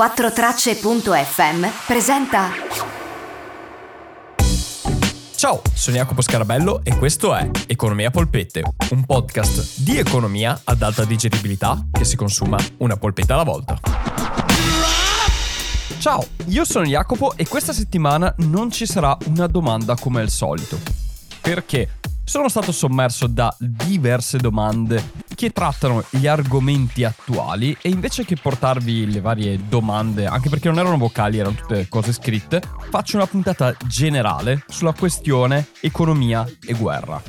4tracce.fm presenta Ciao, sono Jacopo Scarabello e questo è Economia Polpette, un podcast di economia ad alta digeribilità che si consuma una polpetta alla volta. Ciao, io sono Jacopo e questa settimana non ci sarà una domanda come al solito. Perché? Sono stato sommerso da diverse domande che trattano gli argomenti attuali e invece che portarvi le varie domande, anche perché non erano vocali, erano tutte cose scritte, faccio una puntata generale sulla questione economia e guerra.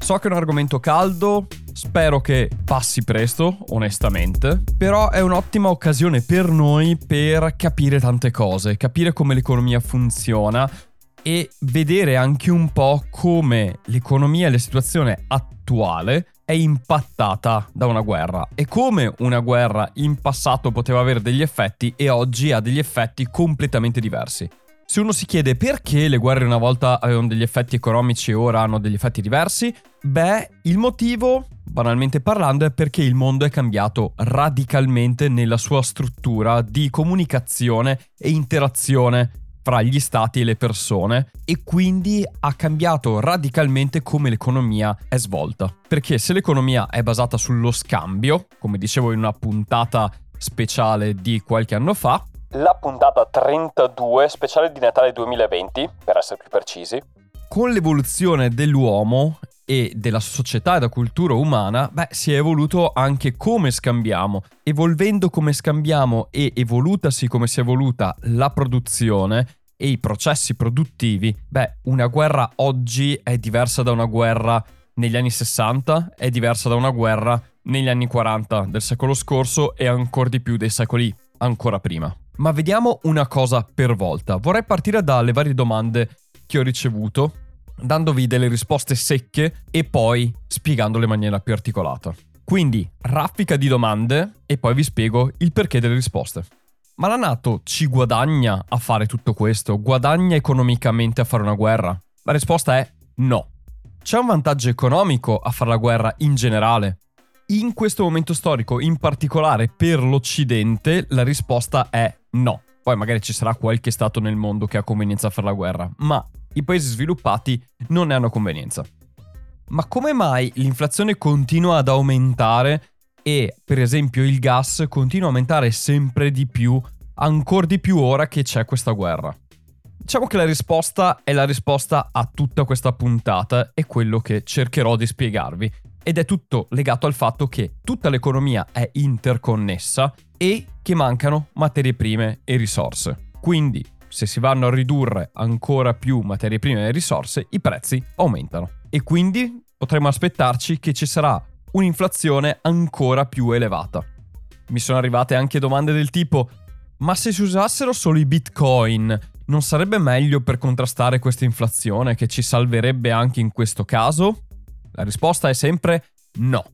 So che è un argomento caldo, spero che passi presto, onestamente, però è un'ottima occasione per noi per capire tante cose, capire come l'economia funziona, e vedere anche un po' come l'economia e la situazione attuale è impattata da una guerra e come una guerra in passato poteva avere degli effetti e oggi ha degli effetti completamente diversi. Se uno si chiede perché le guerre una volta avevano degli effetti economici e ora hanno degli effetti diversi, beh, il motivo, banalmente parlando, è perché il mondo è cambiato radicalmente nella sua struttura di comunicazione e interazione fra gli stati e le persone e quindi ha cambiato radicalmente come l'economia è svolta. Perché se l'economia è basata sullo scambio, come dicevo in una puntata speciale di qualche anno fa, la puntata 32 speciale di Natale 2020, per essere più precisi, con l'evoluzione dell'uomo e della società e della cultura umana, beh, si è evoluto anche come scambiamo. Evolvendo come scambiamo e evolutasi come si è evoluta la produzione, e i processi produttivi, beh, una guerra oggi è diversa da una guerra negli anni 60, è diversa da una guerra negli anni 40 del secolo scorso e ancora di più dei secoli ancora prima. Ma vediamo una cosa per volta. Vorrei partire dalle varie domande che ho ricevuto, dandovi delle risposte secche e poi spiegandole in maniera più articolata. Quindi, raffica di domande e poi vi spiego il perché delle risposte. Ma la Nato ci guadagna a fare tutto questo? Guadagna economicamente a fare una guerra? La risposta è no. C'è un vantaggio economico a fare la guerra in generale? In questo momento storico, in particolare per l'Occidente, la risposta è no. Poi magari ci sarà qualche stato nel mondo che ha convenienza a fare la guerra, ma i paesi sviluppati non ne hanno convenienza. Ma come mai l'inflazione continua ad aumentare e per esempio il gas continua a aumentare sempre di più, ancora di più ora che c'è questa guerra. Diciamo che la risposta è la risposta a tutta questa puntata e quello che cercherò di spiegarvi. Ed è tutto legato al fatto che tutta l'economia è interconnessa e che mancano materie prime e risorse. Quindi, se si vanno a ridurre ancora più materie prime e risorse, i prezzi aumentano. E quindi potremmo aspettarci che ci sarà un'inflazione ancora più elevata. Mi sono arrivate anche domande del tipo ma se si usassero solo i bitcoin, non sarebbe meglio per contrastare questa inflazione che ci salverebbe anche in questo caso? La risposta è sempre no.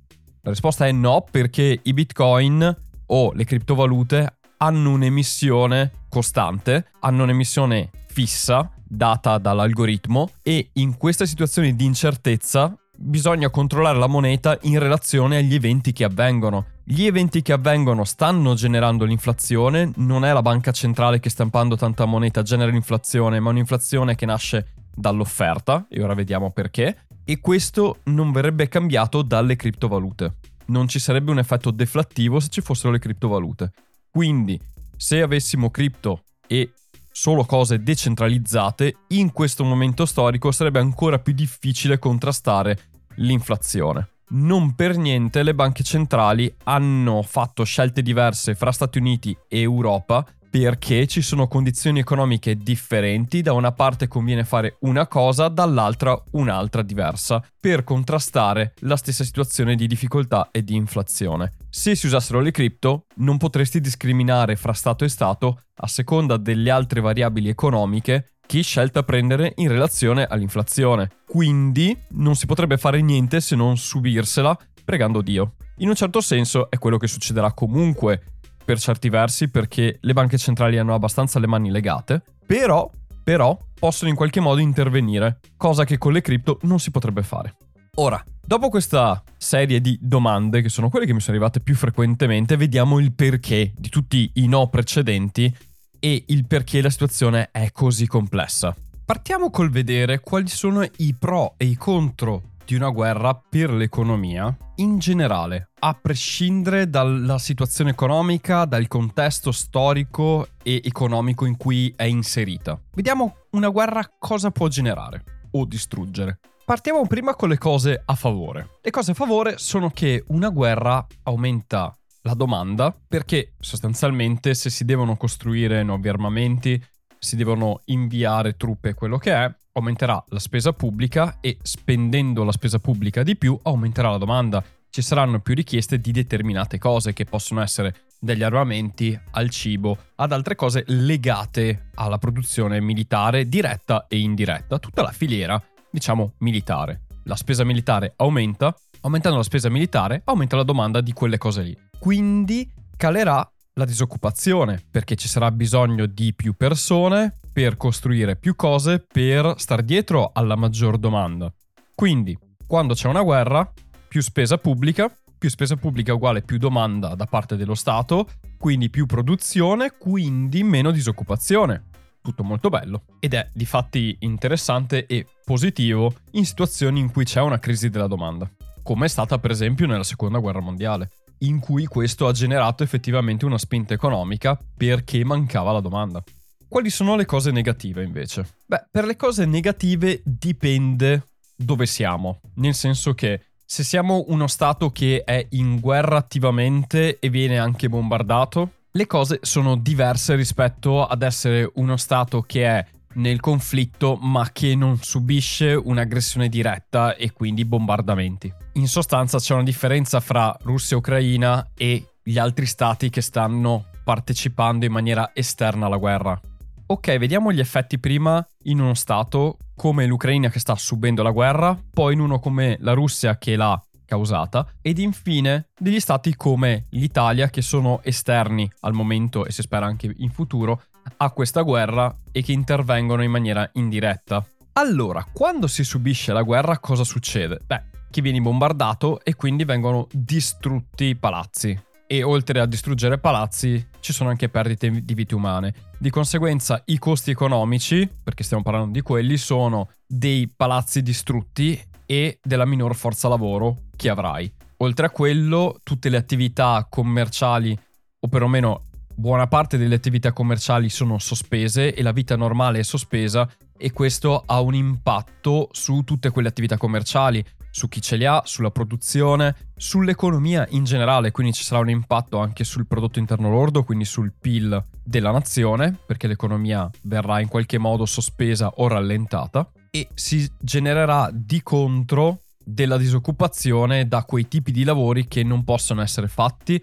La risposta è no perché i bitcoin o le criptovalute hanno un'emissione costante, hanno un'emissione fissa data dall'algoritmo e in queste situazioni di incertezza bisogna controllare la moneta in relazione agli eventi che avvengono. Gli eventi che avvengono stanno generando l'inflazione, non è la banca centrale che stampando tanta moneta genera l'inflazione, ma un'inflazione che nasce dall'offerta, e ora vediamo perché, e questo non verrebbe cambiato dalle criptovalute. Non ci sarebbe un effetto deflattivo se ci fossero le criptovalute. Quindi, se avessimo cripto e solo cose decentralizzate, in questo momento storico sarebbe ancora più difficile contrastare l'inflazione. Non per niente le banche centrali hanno fatto scelte diverse fra Stati Uniti e Europa perché ci sono condizioni economiche differenti, da una parte conviene fare una cosa, dall'altra un'altra diversa, per contrastare la stessa situazione di difficoltà e di inflazione. Se si usassero le cripto, non potresti discriminare fra Stato e Stato a seconda delle altre variabili economiche chi scelta prendere in relazione all'inflazione. Quindi non si potrebbe fare niente se non subirsela pregando Dio. In un certo senso è quello che succederà comunque per certi versi perché le banche centrali hanno abbastanza le mani legate, però, però possono in qualche modo intervenire, cosa che con le cripto non si potrebbe fare. Ora, dopo questa serie di domande, che sono quelle che mi sono arrivate più frequentemente, vediamo il perché di tutti i no precedenti e il perché la situazione è così complessa. Partiamo col vedere quali sono i pro e i contro di una guerra per l'economia in generale, a prescindere dalla situazione economica, dal contesto storico e economico in cui è inserita. Vediamo una guerra cosa può generare o distruggere. Partiamo prima con le cose a favore. Le cose a favore sono che una guerra aumenta la domanda perché sostanzialmente se si devono costruire nuovi armamenti, si devono inviare truppe, quello che è, aumenterà la spesa pubblica e spendendo la spesa pubblica di più aumenterà la domanda. Ci saranno più richieste di determinate cose che possono essere dagli armamenti al cibo, ad altre cose legate alla produzione militare diretta e indiretta, tutta la filiera diciamo, militare. La spesa militare aumenta, aumentando la spesa militare aumenta la domanda di quelle cose lì. Quindi calerà la disoccupazione, perché ci sarà bisogno di più persone per costruire più cose, per star dietro alla maggior domanda. Quindi, quando c'è una guerra, più spesa pubblica, più spesa pubblica uguale più domanda da parte dello Stato, quindi più produzione, quindi meno disoccupazione. Tutto molto bello. Ed è di fatti interessante e positivo in situazioni in cui c'è una crisi della domanda, come è stata per esempio nella seconda guerra mondiale, in cui questo ha generato effettivamente una spinta economica perché mancava la domanda. Quali sono le cose negative invece? Beh, per le cose negative dipende dove siamo, nel senso che se siamo uno Stato che è in guerra attivamente e viene anche bombardato, le cose sono diverse rispetto ad essere uno Stato che è nel conflitto ma che non subisce un'aggressione diretta e quindi bombardamenti. In sostanza c'è una differenza fra Russia e Ucraina e gli altri stati che stanno partecipando in maniera esterna alla guerra. Ok, vediamo gli effetti prima in uno stato come l'Ucraina che sta subendo la guerra, poi in uno come la Russia che l'ha causata ed infine degli stati come l'Italia che sono esterni al momento e si spera anche in futuro a questa guerra e che intervengono in maniera indiretta. Allora, quando si subisce la guerra cosa succede? Beh, che viene bombardato e quindi vengono distrutti i palazzi. E oltre a distruggere palazzi ci sono anche perdite di vite umane. Di conseguenza i costi economici, perché stiamo parlando di quelli, sono dei palazzi distrutti e della minor forza lavoro che avrai. Oltre a quello, tutte le attività commerciali, o perlomeno buona parte delle attività commerciali sono sospese e la vita normale è sospesa e questo ha un impatto su tutte quelle attività commerciali, su chi ce li ha, sulla produzione, sull'economia in generale, quindi ci sarà un impatto anche sul prodotto interno lordo, quindi sul PIL della nazione, perché l'economia verrà in qualche modo sospesa o rallentata. E si genererà di contro della disoccupazione da quei tipi di lavori che non possono essere fatti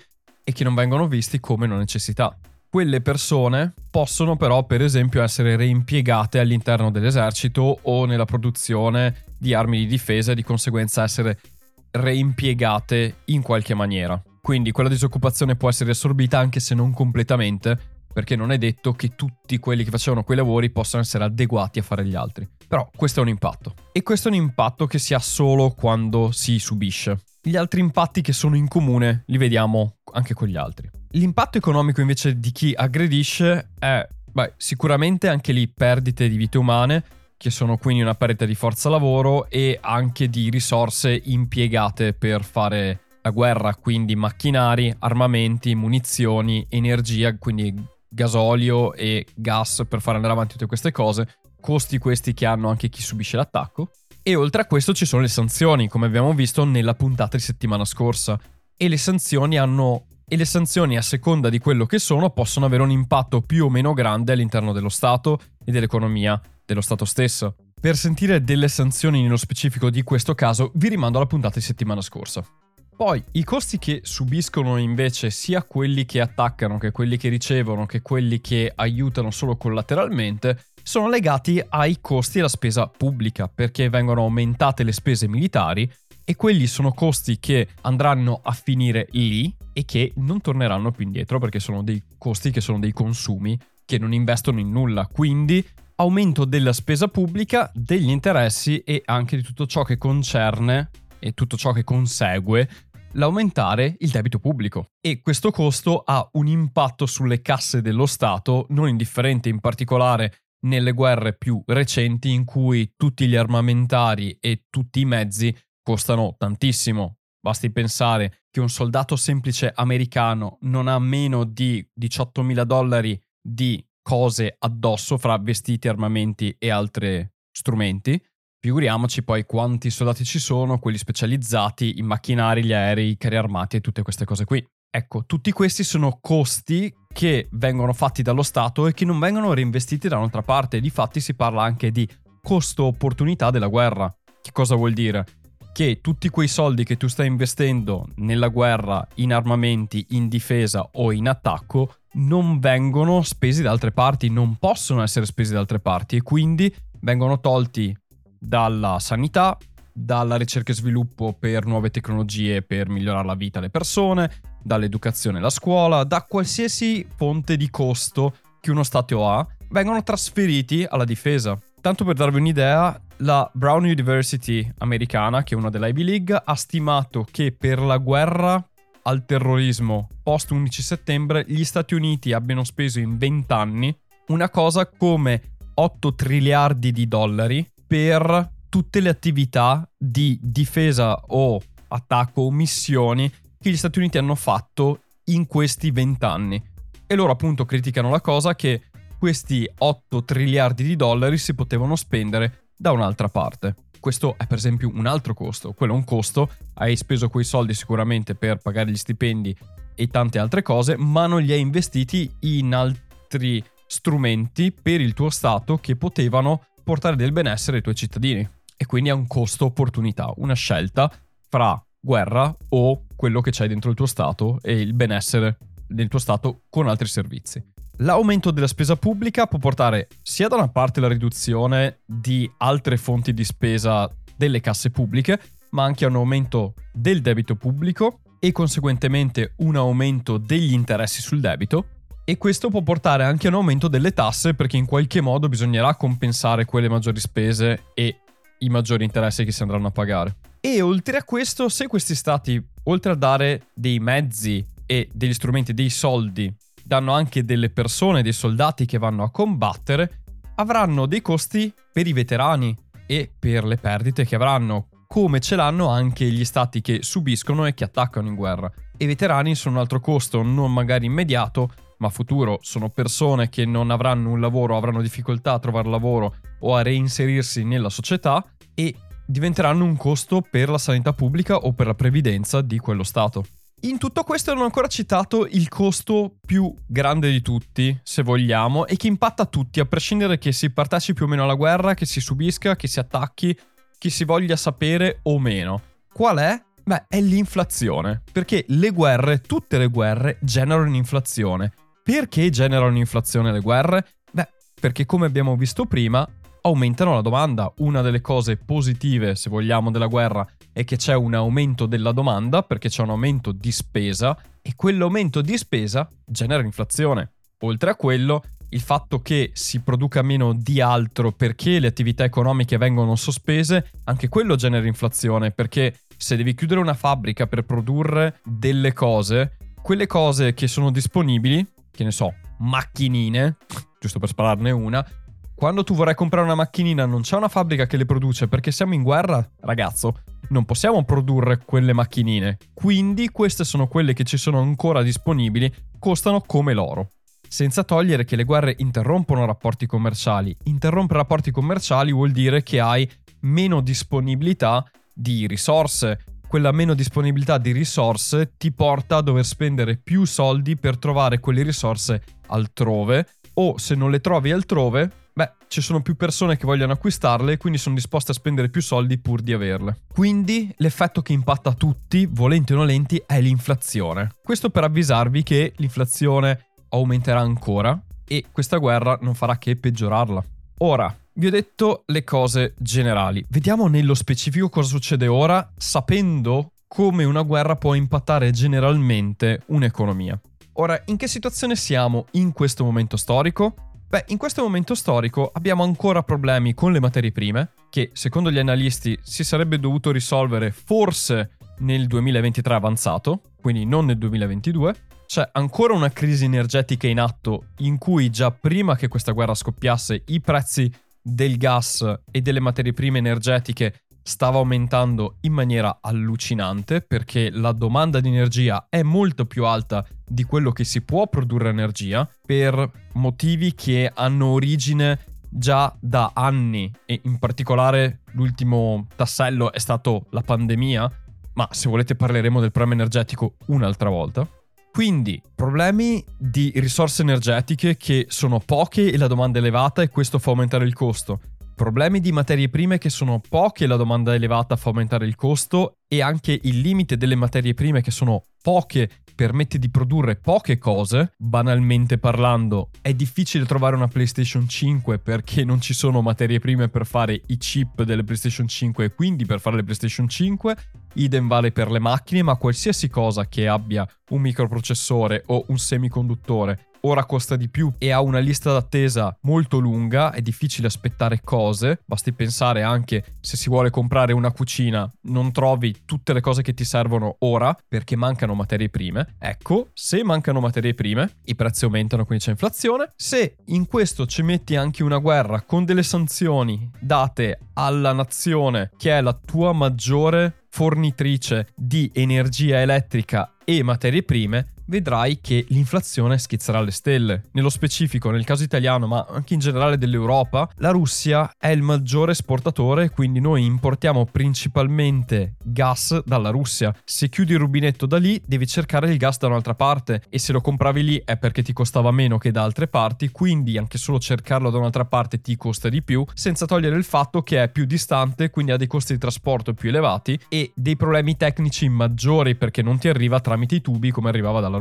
e che non vengono visti come una necessità. Quelle persone possono però per esempio essere reimpiegate all'interno dell'esercito o nella produzione di armi di difesa e di conseguenza essere reimpiegate in qualche maniera. Quindi quella disoccupazione può essere assorbita anche se non completamente perché non è detto che tutti quelli che facevano quei lavori possano essere adeguati a fare gli altri. Però questo è un impatto. E questo è un impatto che si ha solo quando si subisce. Gli altri impatti che sono in comune li vediamo anche con gli altri. L'impatto economico invece di chi aggredisce è, beh, sicuramente anche lì perdite di vite umane, che sono quindi una perdita di forza lavoro e anche di risorse impiegate per fare la guerra, quindi macchinari, armamenti, munizioni, energia, quindi gasolio e gas per fare andare avanti tutte queste cose, costi questi che hanno anche chi subisce l'attacco. E oltre a questo ci sono le sanzioni, come abbiamo visto nella puntata di settimana scorsa. E le sanzioni hanno. E le sanzioni, a seconda di quello che sono, possono avere un impatto più o meno grande all'interno dello Stato e dell'economia dello Stato stesso. Per sentire delle sanzioni nello specifico di questo caso, vi rimando alla puntata di settimana scorsa. Poi i costi che subiscono invece sia quelli che attaccano che quelli che ricevono che quelli che aiutano solo collateralmente sono legati ai costi e alla spesa pubblica perché vengono aumentate le spese militari e quelli sono costi che andranno a finire lì e che non torneranno più indietro perché sono dei costi che sono dei consumi che non investono in nulla. Quindi aumento della spesa pubblica, degli interessi e anche di tutto ciò che concerne e tutto ciò che consegue l'aumentare il debito pubblico e questo costo ha un impatto sulle casse dello Stato non indifferente in particolare nelle guerre più recenti in cui tutti gli armamentari e tutti i mezzi costano tantissimo. Basti pensare che un soldato semplice americano non ha meno di 18.000 dollari di cose addosso fra vestiti, armamenti e altri strumenti. Figuriamoci poi quanti soldati ci sono, quelli specializzati, i macchinari, gli aerei, i carri armati e tutte queste cose qui. Ecco, tutti questi sono costi che vengono fatti dallo Stato e che non vengono reinvestiti da un'altra parte. Difatti si parla anche di costo-opportunità della guerra. Che cosa vuol dire? Che tutti quei soldi che tu stai investendo nella guerra, in armamenti, in difesa o in attacco, non vengono spesi da altre parti, non possono essere spesi da altre parti e quindi vengono tolti dalla sanità, dalla ricerca e sviluppo per nuove tecnologie per migliorare la vita alle persone, dall'educazione alla scuola, da qualsiasi fonte di costo che uno Stato ha, vengono trasferiti alla difesa. Tanto per darvi un'idea, la Brown University americana, che è una delle Ivy League, ha stimato che per la guerra al terrorismo post 11 settembre gli Stati Uniti abbiano speso in 20 anni una cosa come 8 triliardi di dollari per tutte le attività di difesa o attacco o missioni che gli Stati Uniti hanno fatto in questi vent'anni. E loro appunto criticano la cosa che questi 8 triliardi di dollari si potevano spendere da un'altra parte. Questo è per esempio un altro costo, quello è un costo, hai speso quei soldi sicuramente per pagare gli stipendi e tante altre cose, ma non li hai investiti in altri strumenti per il tuo Stato che potevano portare del benessere ai tuoi cittadini. E quindi è un costo opportunità, una scelta fra guerra o quello che c'hai dentro il tuo Stato e il benessere del tuo Stato con altri servizi. L'aumento della spesa pubblica può portare sia da una parte la riduzione di altre fonti di spesa delle casse pubbliche, ma anche a un aumento del debito pubblico e conseguentemente un aumento degli interessi sul debito e questo può portare anche a un aumento delle tasse perché in qualche modo bisognerà compensare quelle maggiori spese e i maggiori interessi che si andranno a pagare. E oltre a questo, se questi stati, oltre a dare dei mezzi e degli strumenti, dei soldi, danno anche delle persone, dei soldati che vanno a combattere, avranno dei costi per i veterani e per le perdite che avranno, come ce l'hanno anche gli stati che subiscono e che attaccano in guerra. I veterani sono un altro costo, non magari immediato, ma futuro sono persone che non avranno un lavoro, avranno difficoltà a trovare lavoro o a reinserirsi nella società e diventeranno un costo per la sanità pubblica o per la previdenza di quello Stato. In tutto questo non ho ancora citato il costo più grande di tutti, se vogliamo, e che impatta tutti, a prescindere che si partecipi o meno alla guerra, che si subisca, che si attacchi, che si voglia sapere o meno. Qual è? Beh, è l'inflazione. Perché le guerre, tutte le guerre, generano inflazione. Perché generano inflazione le guerre? Beh, perché come abbiamo visto prima, aumentano la domanda. Una delle cose positive, se vogliamo, della guerra è che c'è un aumento della domanda perché c'è un aumento di spesa e quell'aumento di spesa genera inflazione. Oltre a quello, il fatto che si produca meno di altro perché le attività economiche vengono sospese, anche quello genera inflazione perché se devi chiudere una fabbrica per produrre delle cose, quelle cose che sono disponibili che ne so, macchinine, giusto per spararne una, quando tu vorrai comprare una macchinina non c'è una fabbrica che le produce perché siamo in guerra, ragazzo, non possiamo produrre quelle macchinine. Quindi queste sono quelle che ci sono ancora disponibili, costano come l'oro. Senza togliere che le guerre interrompono rapporti commerciali. Interrompere rapporti commerciali vuol dire che hai meno disponibilità di risorse, quella meno disponibilità di risorse ti porta a dover spendere più soldi per trovare quelle risorse altrove o se non le trovi altrove, beh, ci sono più persone che vogliono acquistarle e quindi sono disposte a spendere più soldi pur di averle. Quindi l'effetto che impatta tutti, volenti o nolenti, è l'inflazione. Questo per avvisarvi che l'inflazione aumenterà ancora e questa guerra non farà che peggiorarla. Ora, vi ho detto le cose generali. Vediamo nello specifico cosa succede ora, sapendo come una guerra può impattare generalmente un'economia. Ora, in che situazione siamo in questo momento storico? Beh, in questo momento storico abbiamo ancora problemi con le materie prime, che secondo gli analisti si sarebbe dovuto risolvere forse nel 2023 avanzato, quindi non nel 2022. C'è ancora una crisi energetica in atto in cui già prima che questa guerra scoppiasse i prezzi del gas e delle materie prime energetiche stava aumentando in maniera allucinante perché la domanda di energia è molto più alta di quello che si può produrre energia per motivi che hanno origine già da anni e in particolare l'ultimo tassello è stato la pandemia, ma se volete parleremo del problema energetico un'altra volta. Quindi, problemi di risorse energetiche che sono poche e la domanda è elevata e questo fa aumentare il costo problemi di materie prime che sono poche, la domanda elevata fa aumentare il costo e anche il limite delle materie prime che sono poche permette di produrre poche cose, banalmente parlando, è difficile trovare una PlayStation 5 perché non ci sono materie prime per fare i chip delle PlayStation 5 e quindi per fare le PlayStation 5, idem vale per le macchine, ma qualsiasi cosa che abbia un microprocessore o un semiconduttore ora costa di più e ha una lista d'attesa molto lunga, è difficile aspettare cose, basti pensare anche se si vuole comprare una cucina, non trovi tutte le cose che ti servono ora perché mancano materie prime. Ecco, se mancano materie prime, i prezzi aumentano, quindi c'è inflazione. Se in questo ci metti anche una guerra con delle sanzioni date alla nazione che è la tua maggiore fornitrice di energia elettrica e materie prime, vedrai che l'inflazione schizzerà alle stelle. Nello specifico, nel caso italiano, ma anche in generale dell'Europa, la Russia è il maggiore esportatore, quindi noi importiamo principalmente gas dalla Russia. Se chiudi il rubinetto da lì, devi cercare il gas da un'altra parte e se lo compravi lì è perché ti costava meno che da altre parti, quindi anche solo cercarlo da un'altra parte ti costa di più, senza togliere il fatto che è più distante, quindi ha dei costi di trasporto più elevati e dei problemi tecnici maggiori perché non ti arriva tramite i tubi come arrivava dalla Russia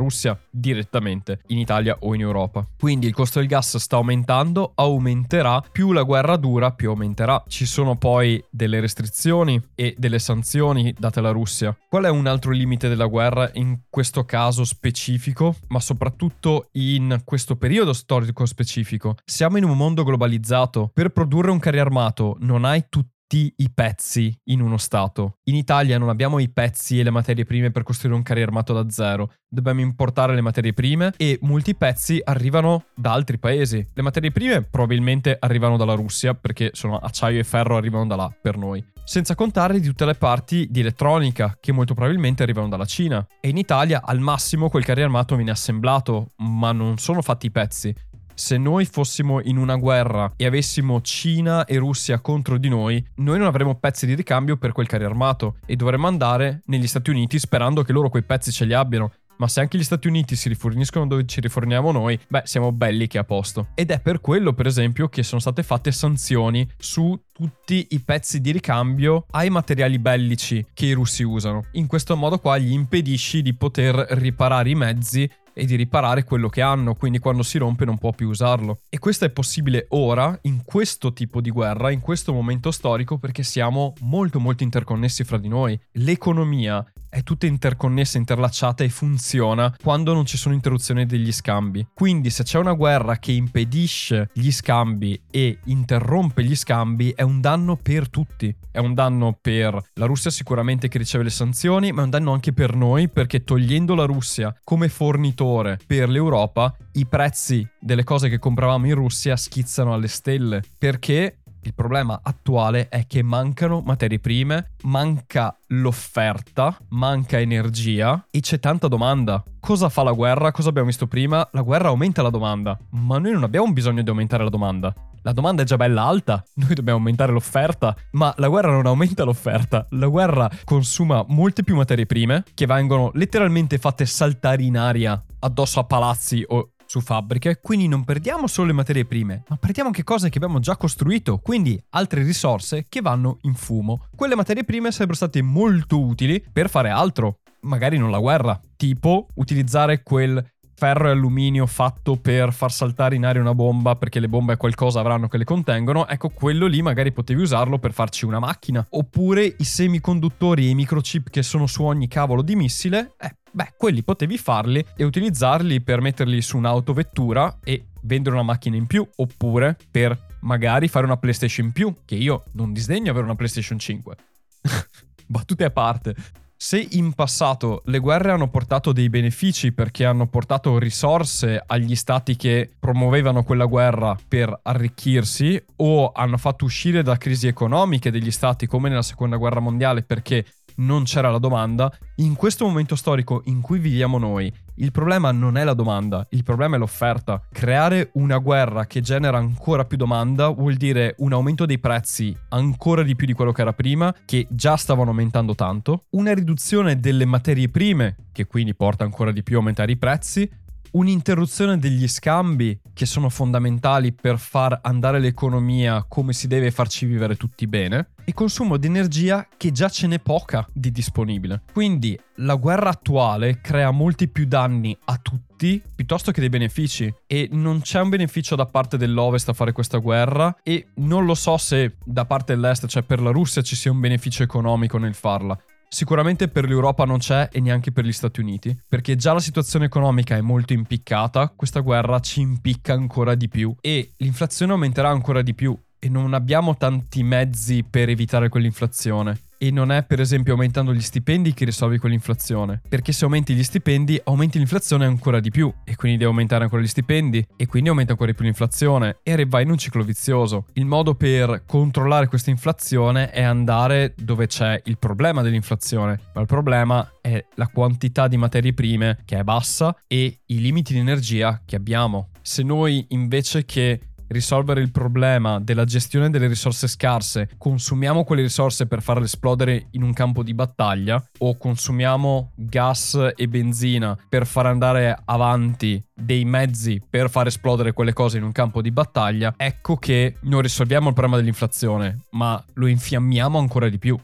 direttamente in Italia o in Europa. Quindi il costo del gas sta aumentando, aumenterà, più la guerra dura, più aumenterà. Ci sono poi delle restrizioni e delle sanzioni date alla Russia. Qual è un altro limite della guerra in questo caso specifico, ma soprattutto in questo periodo storico specifico? Siamo in un mondo globalizzato. Per produrre un carri armato non hai tutti tutti i pezzi in uno stato. In Italia non abbiamo i pezzi e le materie prime per costruire un carri armato da zero. Dobbiamo importare le materie prime e molti pezzi arrivano da altri paesi. Le materie prime probabilmente arrivano dalla Russia perché sono acciaio e ferro arrivano da là per noi. Senza contare di tutte le parti di elettronica che molto probabilmente arrivano dalla Cina. E in Italia al massimo quel carri armato viene assemblato, ma non sono fatti i pezzi se noi fossimo in una guerra e avessimo Cina e Russia contro di noi, noi non avremmo pezzi di ricambio per quel carri armato e dovremmo andare negli Stati Uniti sperando che loro quei pezzi ce li abbiano. Ma se anche gli Stati Uniti si riforniscono dove ci riforniamo noi, beh, siamo belli che a posto. Ed è per quello, per esempio, che sono state fatte sanzioni su tutti i pezzi di ricambio ai materiali bellici che i russi usano. In questo modo qua gli impedisci di poter riparare i mezzi e di riparare quello che hanno, quindi quando si rompe non può più usarlo. E questo è possibile ora, in questo tipo di guerra, in questo momento storico, perché siamo molto molto interconnessi fra di noi. L'economia è tutta interconnessa, interlacciata e funziona quando non ci sono interruzioni degli scambi. Quindi se c'è una guerra che impedisce gli scambi e interrompe gli scambi è un danno per tutti. È un danno per la Russia sicuramente che riceve le sanzioni, ma è un danno anche per noi perché togliendo la Russia come fornitore per l'Europa, i prezzi delle cose che compravamo in Russia schizzano alle stelle perché il problema attuale è che mancano materie prime, manca l'offerta, manca energia e c'è tanta domanda. Cosa fa la guerra? Cosa abbiamo visto prima? La guerra aumenta la domanda, ma noi non abbiamo bisogno di aumentare la domanda. La domanda è già bella alta, noi dobbiamo aumentare l'offerta, ma la guerra non aumenta l'offerta, la guerra consuma molte più materie prime che vengono letteralmente fatte saltare in aria addosso a palazzi o su fabbriche, quindi non perdiamo solo le materie prime, ma perdiamo anche cose che abbiamo già costruito, quindi altre risorse che vanno in fumo. Quelle materie prime sarebbero state molto utili per fare altro, magari non la guerra, tipo utilizzare quel ferro e alluminio fatto per far saltare in aria una bomba perché le bombe qualcosa avranno che le contengono, ecco quello lì magari potevi usarlo per farci una macchina. Oppure i semiconduttori e i microchip che sono su ogni cavolo di missile, eh, beh, quelli potevi farli e utilizzarli per metterli su un'autovettura e vendere una macchina in più, oppure per magari fare una PlayStation in più, che io non disdegno avere una PlayStation 5. Battute a parte. Se in passato le guerre hanno portato dei benefici perché hanno portato risorse agli stati che promuovevano quella guerra per arricchirsi o hanno fatto uscire da crisi economiche degli stati come nella seconda guerra mondiale perché non c'era la domanda, in questo momento storico in cui viviamo noi, il problema non è la domanda, il problema è l'offerta. Creare una guerra che genera ancora più domanda vuol dire un aumento dei prezzi ancora di più di quello che era prima, che già stavano aumentando tanto, una riduzione delle materie prime, che quindi porta ancora di più a aumentare i prezzi, un'interruzione degli scambi che sono fondamentali per far andare l'economia come si deve farci vivere tutti bene e consumo di energia che già ce n'è poca di disponibile. Quindi la guerra attuale crea molti più danni a tutti piuttosto che dei benefici e non c'è un beneficio da parte dell'Ovest a fare questa guerra e non lo so se da parte dell'Est, cioè per la Russia, ci sia un beneficio economico nel farla. Sicuramente per l'Europa non c'è e neanche per gli Stati Uniti, perché già la situazione economica è molto impiccata, questa guerra ci impicca ancora di più e l'inflazione aumenterà ancora di più e non abbiamo tanti mezzi per evitare quell'inflazione e non è per esempio aumentando gli stipendi che risolvi quell'inflazione, perché se aumenti gli stipendi aumenti l'inflazione ancora di più. E quindi devi aumentare ancora gli stipendi. E quindi aumenta ancora di più l'inflazione. E vai in un ciclo vizioso. Il modo per controllare questa inflazione è andare dove c'è il problema dell'inflazione, ma il problema è la quantità di materie prime che è bassa e i limiti di energia che abbiamo. Se noi invece che risolvere il problema della gestione delle risorse scarse, consumiamo quelle risorse per farle esplodere in un campo di battaglia o consumiamo gas e benzina per far andare avanti dei mezzi per far esplodere quelle cose in un campo di battaglia, ecco che non risolviamo il problema dell'inflazione, ma lo infiammiamo ancora di più.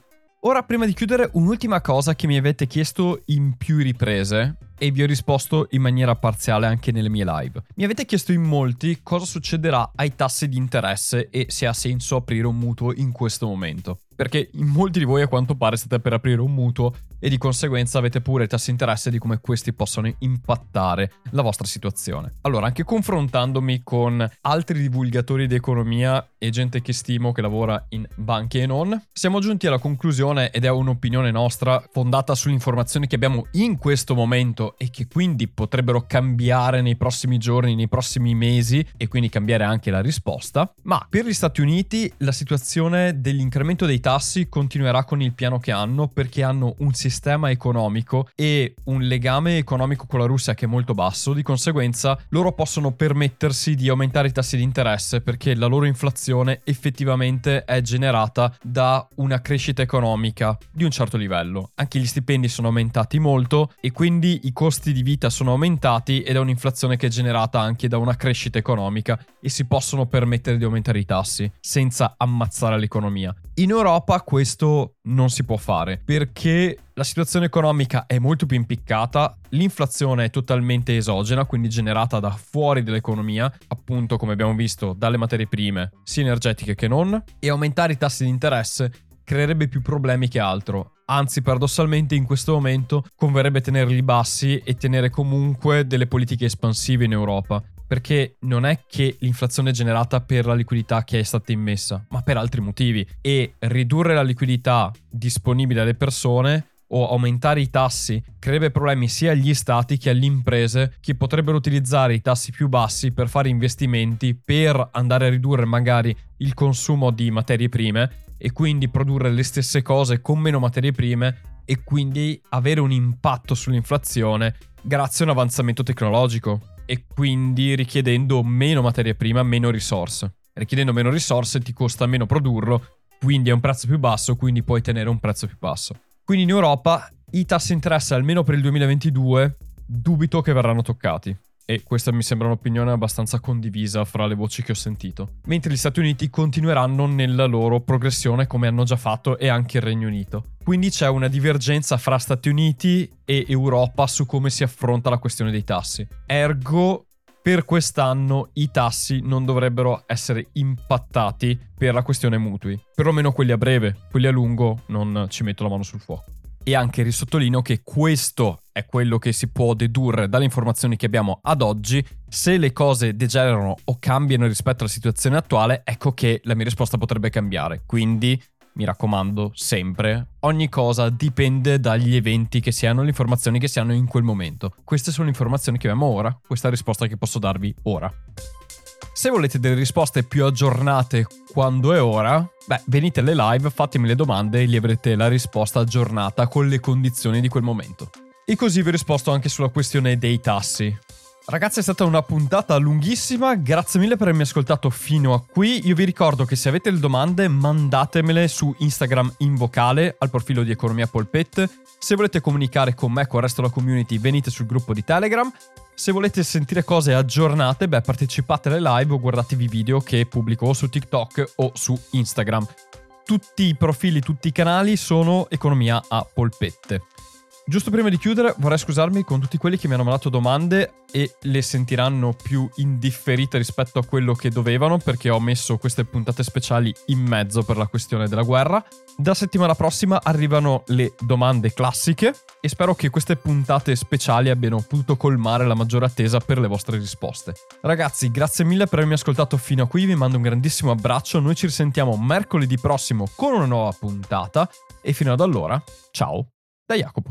Ora, prima di chiudere, un'ultima cosa che mi avete chiesto in più riprese e vi ho risposto in maniera parziale anche nelle mie live. Mi avete chiesto in molti cosa succederà ai tassi di interesse e se ha senso aprire un mutuo in questo momento perché in molti di voi a quanto pare state per aprire un mutuo e di conseguenza avete pure tassi interesse di come questi possono impattare la vostra situazione. Allora, anche confrontandomi con altri divulgatori di economia e gente che stimo che lavora in banche e non, siamo giunti alla conclusione ed è un'opinione nostra fondata sulle informazioni che abbiamo in questo momento e che quindi potrebbero cambiare nei prossimi giorni, nei prossimi mesi e quindi cambiare anche la risposta, ma per gli Stati Uniti la situazione dell'incremento dei tassi continuerà con il piano che hanno perché hanno un sistema economico e un legame economico con la Russia che è molto basso, di conseguenza loro possono permettersi di aumentare i tassi di interesse perché la loro inflazione effettivamente è generata da una crescita economica di un certo livello. Anche gli stipendi sono aumentati molto e quindi i costi di vita sono aumentati ed è un'inflazione che è generata anche da una crescita economica e si possono permettere di aumentare i tassi senza ammazzare l'economia. In Europa questo non si può fare perché la situazione economica è molto più impiccata, l'inflazione è totalmente esogena, quindi generata da fuori dell'economia, appunto come abbiamo visto dalle materie prime, sia energetiche che non, e aumentare i tassi di interesse creerebbe più problemi che altro. Anzi, paradossalmente in questo momento converrebbe tenerli bassi e tenere comunque delle politiche espansive in Europa perché non è che l'inflazione è generata per la liquidità che è stata immessa, ma per altri motivi. E ridurre la liquidità disponibile alle persone o aumentare i tassi creerebbe problemi sia agli stati che alle imprese che potrebbero utilizzare i tassi più bassi per fare investimenti per andare a ridurre magari il consumo di materie prime e quindi produrre le stesse cose con meno materie prime e quindi avere un impatto sull'inflazione grazie a un avanzamento tecnologico e quindi richiedendo meno materia prima, meno risorse. Richiedendo meno risorse ti costa meno produrlo, quindi è un prezzo più basso, quindi puoi tenere un prezzo più basso. Quindi in Europa i tassi di interesse almeno per il 2022 dubito che verranno toccati e questa mi sembra un'opinione abbastanza condivisa fra le voci che ho sentito. Mentre gli Stati Uniti continueranno nella loro progressione come hanno già fatto e anche il Regno Unito. Quindi c'è una divergenza fra Stati Uniti e Europa su come si affronta la questione dei tassi. Ergo, per quest'anno i tassi non dovrebbero essere impattati per la questione mutui. Perlomeno quelli a breve, quelli a lungo non ci metto la mano sul fuoco. E anche risottolineo che questo è quello che si può dedurre dalle informazioni che abbiamo ad oggi. Se le cose degenerano o cambiano rispetto alla situazione attuale, ecco che la mia risposta potrebbe cambiare. Quindi mi raccomando, sempre, ogni cosa dipende dagli eventi che si hanno, le informazioni che si hanno in quel momento. Queste sono le informazioni che abbiamo ora, questa è la risposta che posso darvi ora. Se volete delle risposte più aggiornate quando è ora, beh, venite alle live, fatemi le domande e gli avrete la risposta aggiornata con le condizioni di quel momento. E così vi ho risposto anche sulla questione dei tassi. Ragazzi è stata una puntata lunghissima, grazie mille per avermi ascoltato fino a qui. Io vi ricordo che se avete domande mandatemele su Instagram in vocale al profilo di Economia Polpette. Se volete comunicare con me e con il resto della community venite sul gruppo di Telegram. Se volete sentire cose aggiornate, beh partecipate alle live o guardatevi i video che pubblico o su TikTok o su Instagram. Tutti i profili, tutti i canali sono Economia a Polpette. Giusto prima di chiudere vorrei scusarmi con tutti quelli che mi hanno mandato domande e le sentiranno più indifferite rispetto a quello che dovevano perché ho messo queste puntate speciali in mezzo per la questione della guerra. Da settimana prossima arrivano le domande classiche e spero che queste puntate speciali abbiano potuto colmare la maggiore attesa per le vostre risposte. Ragazzi, grazie mille per avermi ascoltato fino a qui, vi mando un grandissimo abbraccio, noi ci risentiamo mercoledì prossimo con una nuova puntata e fino ad allora, ciao da Jacopo.